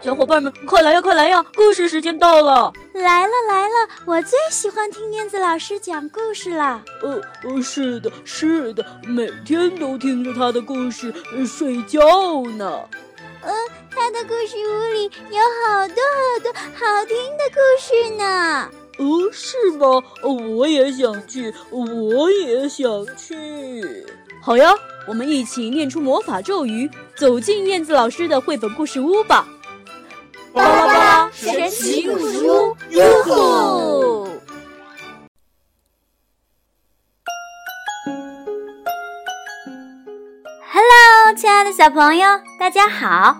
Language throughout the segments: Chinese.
小伙伴们，快来呀，快来呀！故事时间到了！来了来了，我最喜欢听燕子老师讲故事了。呃呃，是的，是的，每天都听着他的故事睡觉呢。呃，他的故事屋里有好多好多好听的故事呢。哦，是吗？我也想去，我也想去。好呀，我们一起念出魔法咒语，走进燕子老师的绘本故事屋吧。巴拉巴拉神奇故事屋，哟吼！Hello，亲爱的小朋友，大家好！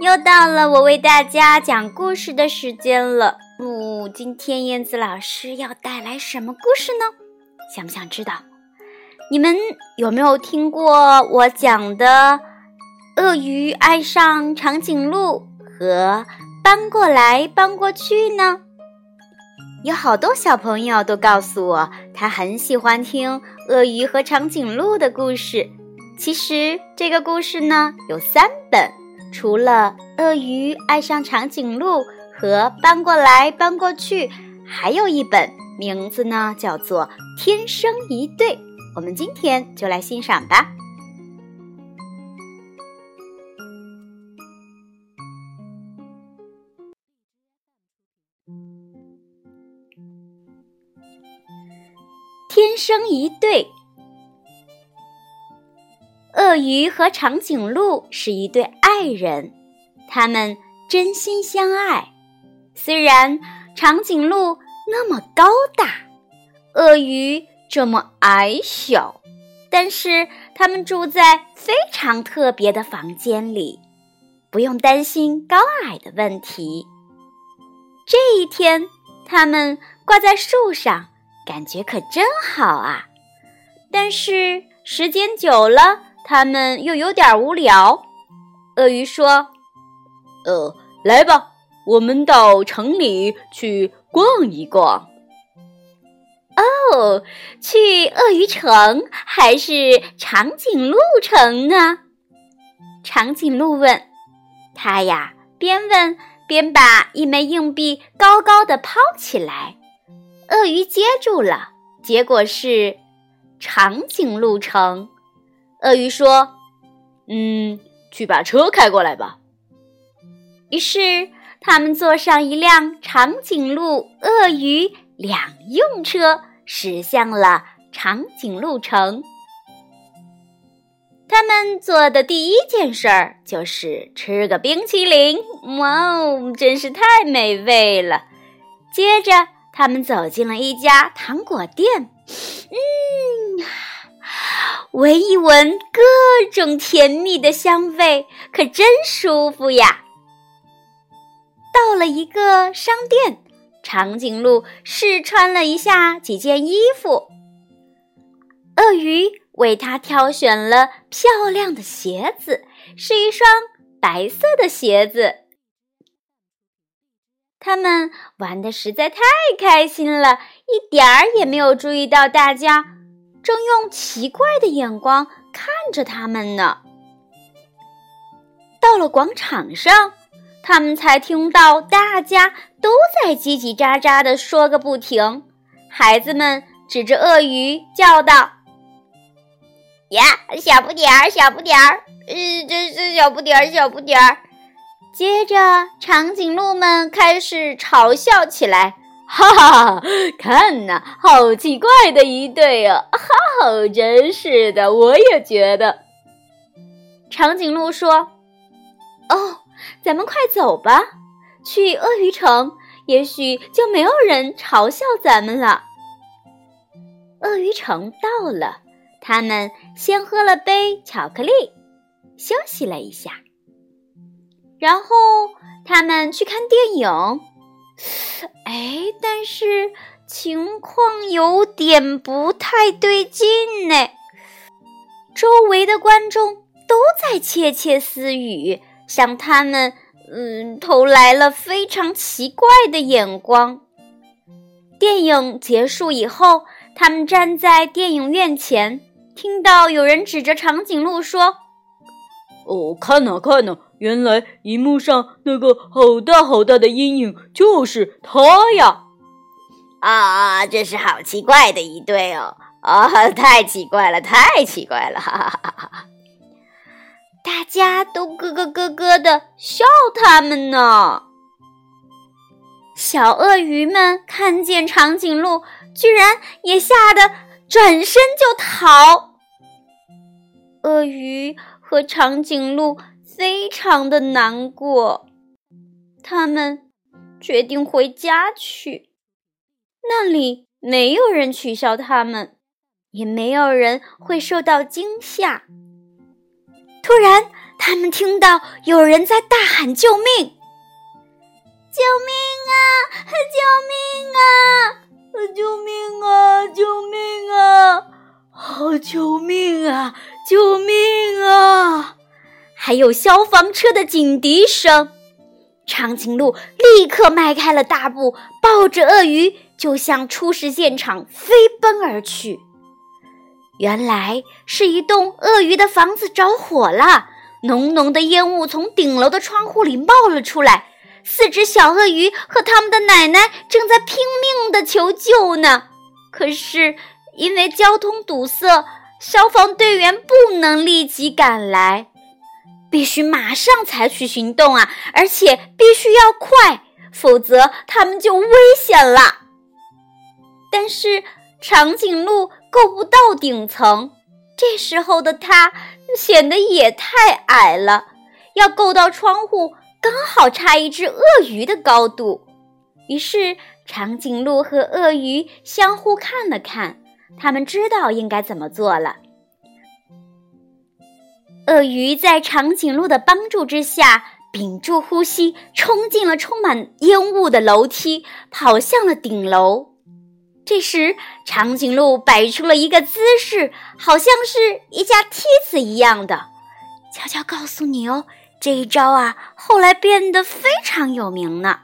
又到了我为大家讲故事的时间了。嗯，今天燕子老师要带来什么故事呢？想不想知道？你们有没有听过我讲的《鳄鱼爱上长颈鹿》？和搬过来搬过去呢？有好多小朋友都告诉我，他很喜欢听鳄鱼和长颈鹿的故事。其实这个故事呢有三本，除了鳄鱼爱上长颈鹿和搬过来搬过去，还有一本名字呢叫做《天生一对》。我们今天就来欣赏吧。天生一对，鳄鱼和长颈鹿是一对爱人，他们真心相爱。虽然长颈鹿那么高大，鳄鱼这么矮小，但是它们住在非常特别的房间里，不用担心高矮的问题。这一天，他们挂在树上。感觉可真好啊！但是时间久了，他们又有点无聊。鳄鱼说：“呃，来吧，我们到城里去逛一逛。”哦，去鳄鱼城还是长颈鹿城呢？长颈鹿问。他呀，边问边把一枚硬币高高的抛起来。鳄鱼接住了，结果是长颈鹿城。鳄鱼说：“嗯，去把车开过来吧。”于是他们坐上一辆长颈鹿鳄鱼两用车，驶向了长颈鹿城。他们做的第一件事儿就是吃个冰淇淋，哇哦，真是太美味了！接着。他们走进了一家糖果店，嗯，闻一闻各种甜蜜的香味，可真舒服呀。到了一个商店，长颈鹿试穿了一下几件衣服，鳄鱼为它挑选了漂亮的鞋子，是一双白色的鞋子。他们玩的实在太开心了，一点儿也没有注意到大家正用奇怪的眼光看着他们呢。到了广场上，他们才听到大家都在叽叽喳喳地说个不停。孩子们指着鳄鱼叫道：“呀，小不点儿，小不点儿，嗯，真是小不点儿，小不点儿。”接着，长颈鹿们开始嘲笑起来：“哈哈，看呐，好奇怪的一对啊！哈，真是的，我也觉得。”长颈鹿说：“哦，咱们快走吧，去鳄鱼城，也许就没有人嘲笑咱们了。”鳄鱼城到了，他们先喝了杯巧克力，休息了一下。然后他们去看电影，哎，但是情况有点不太对劲呢。周围的观众都在窃窃私语，向他们嗯投来了非常奇怪的眼光。电影结束以后，他们站在电影院前，听到有人指着长颈鹿说：“哦，看呐看呐，原来荧幕上那个好大好大的阴影就是他呀！”啊，这是好奇怪的一对哦！啊，太奇怪了，太奇怪了！哈哈哈哈！大家都咯咯咯咯的笑他们呢。小鳄鱼们看见长颈鹿，居然也吓得转身就逃。鳄鱼和长颈鹿非常的难过，他们决定回家去。那里没有人取笑他们，也没有人会受到惊吓。突然，他们听到有人在大喊救命：“救命啊！救命啊！救命啊！救命啊！哦，救命啊！救命啊！”还有消防车的警笛声。长颈鹿立刻迈开了大步，抱着鳄鱼就向出事现场飞奔而去。原来是一栋鳄鱼的房子着火了，浓浓的烟雾从顶楼的窗户里冒了出来。四只小鳄鱼和他们的奶奶正在拼命的求救呢，可是因为交通堵塞，消防队员不能立即赶来。必须马上采取行动啊！而且必须要快，否则他们就危险了。但是长颈鹿够不到顶层，这时候的他显得也太矮了，要够到窗户刚好差一只鳄鱼的高度。于是长颈鹿和鳄鱼相互看了看，他们知道应该怎么做了。鳄鱼在长颈鹿的帮助之下，屏住呼吸，冲进了充满烟雾的楼梯，跑向了顶楼。这时，长颈鹿摆出了一个姿势，好像是一架梯子一样的。悄悄告诉你哦，这一招啊，后来变得非常有名呢。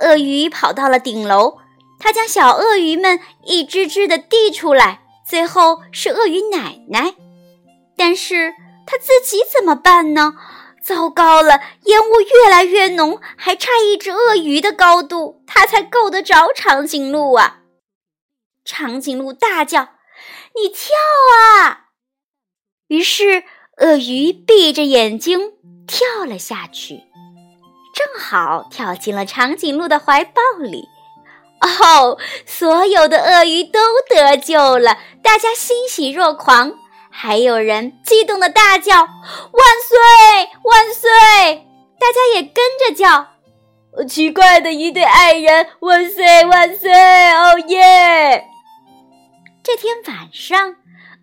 鳄鱼跑到了顶楼，它将小鳄鱼们一只只的递出来，最后是鳄鱼奶奶，但是。他自己怎么办呢？糟糕了，烟雾越来越浓，还差一只鳄鱼的高度，他才够得着长颈鹿啊！长颈鹿大叫：“你跳啊！”于是鳄鱼闭着眼睛跳了下去，正好跳进了长颈鹿的怀抱里。哦，所有的鳄鱼都得救了，大家欣喜若狂。还有人激动的大叫：“万岁，万岁！”大家也跟着叫。奇怪的一对爱人，万岁，万岁！哦耶！这天晚上，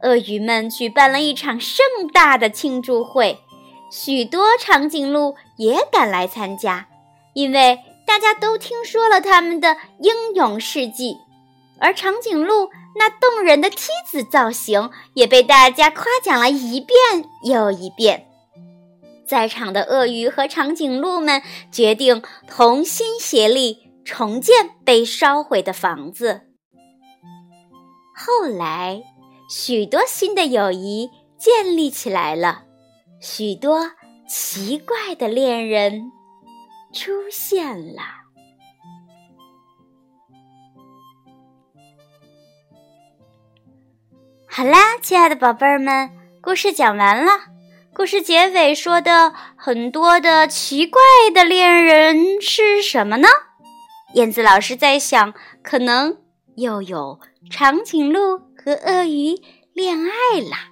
鳄鱼们举办了一场盛大的庆祝会，许多长颈鹿也赶来参加，因为大家都听说了他们的英勇事迹，而长颈鹿。那动人的梯子造型也被大家夸奖了一遍又一遍。在场的鳄鱼和长颈鹿们决定同心协力重建被烧毁的房子。后来，许多新的友谊建立起来了，许多奇怪的恋人出现了。好啦，亲爱的宝贝儿们，故事讲完了。故事结尾说的很多的奇怪的恋人是什么呢？燕子老师在想，可能又有长颈鹿和鳄鱼恋爱啦。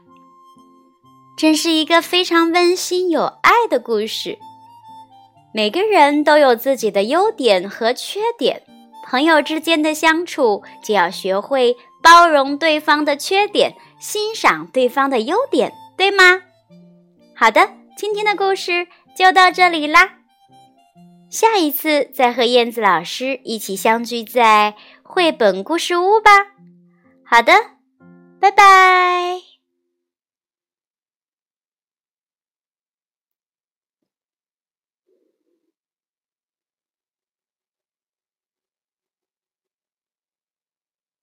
真是一个非常温馨有爱的故事。每个人都有自己的优点和缺点，朋友之间的相处就要学会。包容对方的缺点，欣赏对方的优点，对吗？好的，今天的故事就到这里啦。下一次再和燕子老师一起相聚在绘本故事屋吧。好的，拜拜。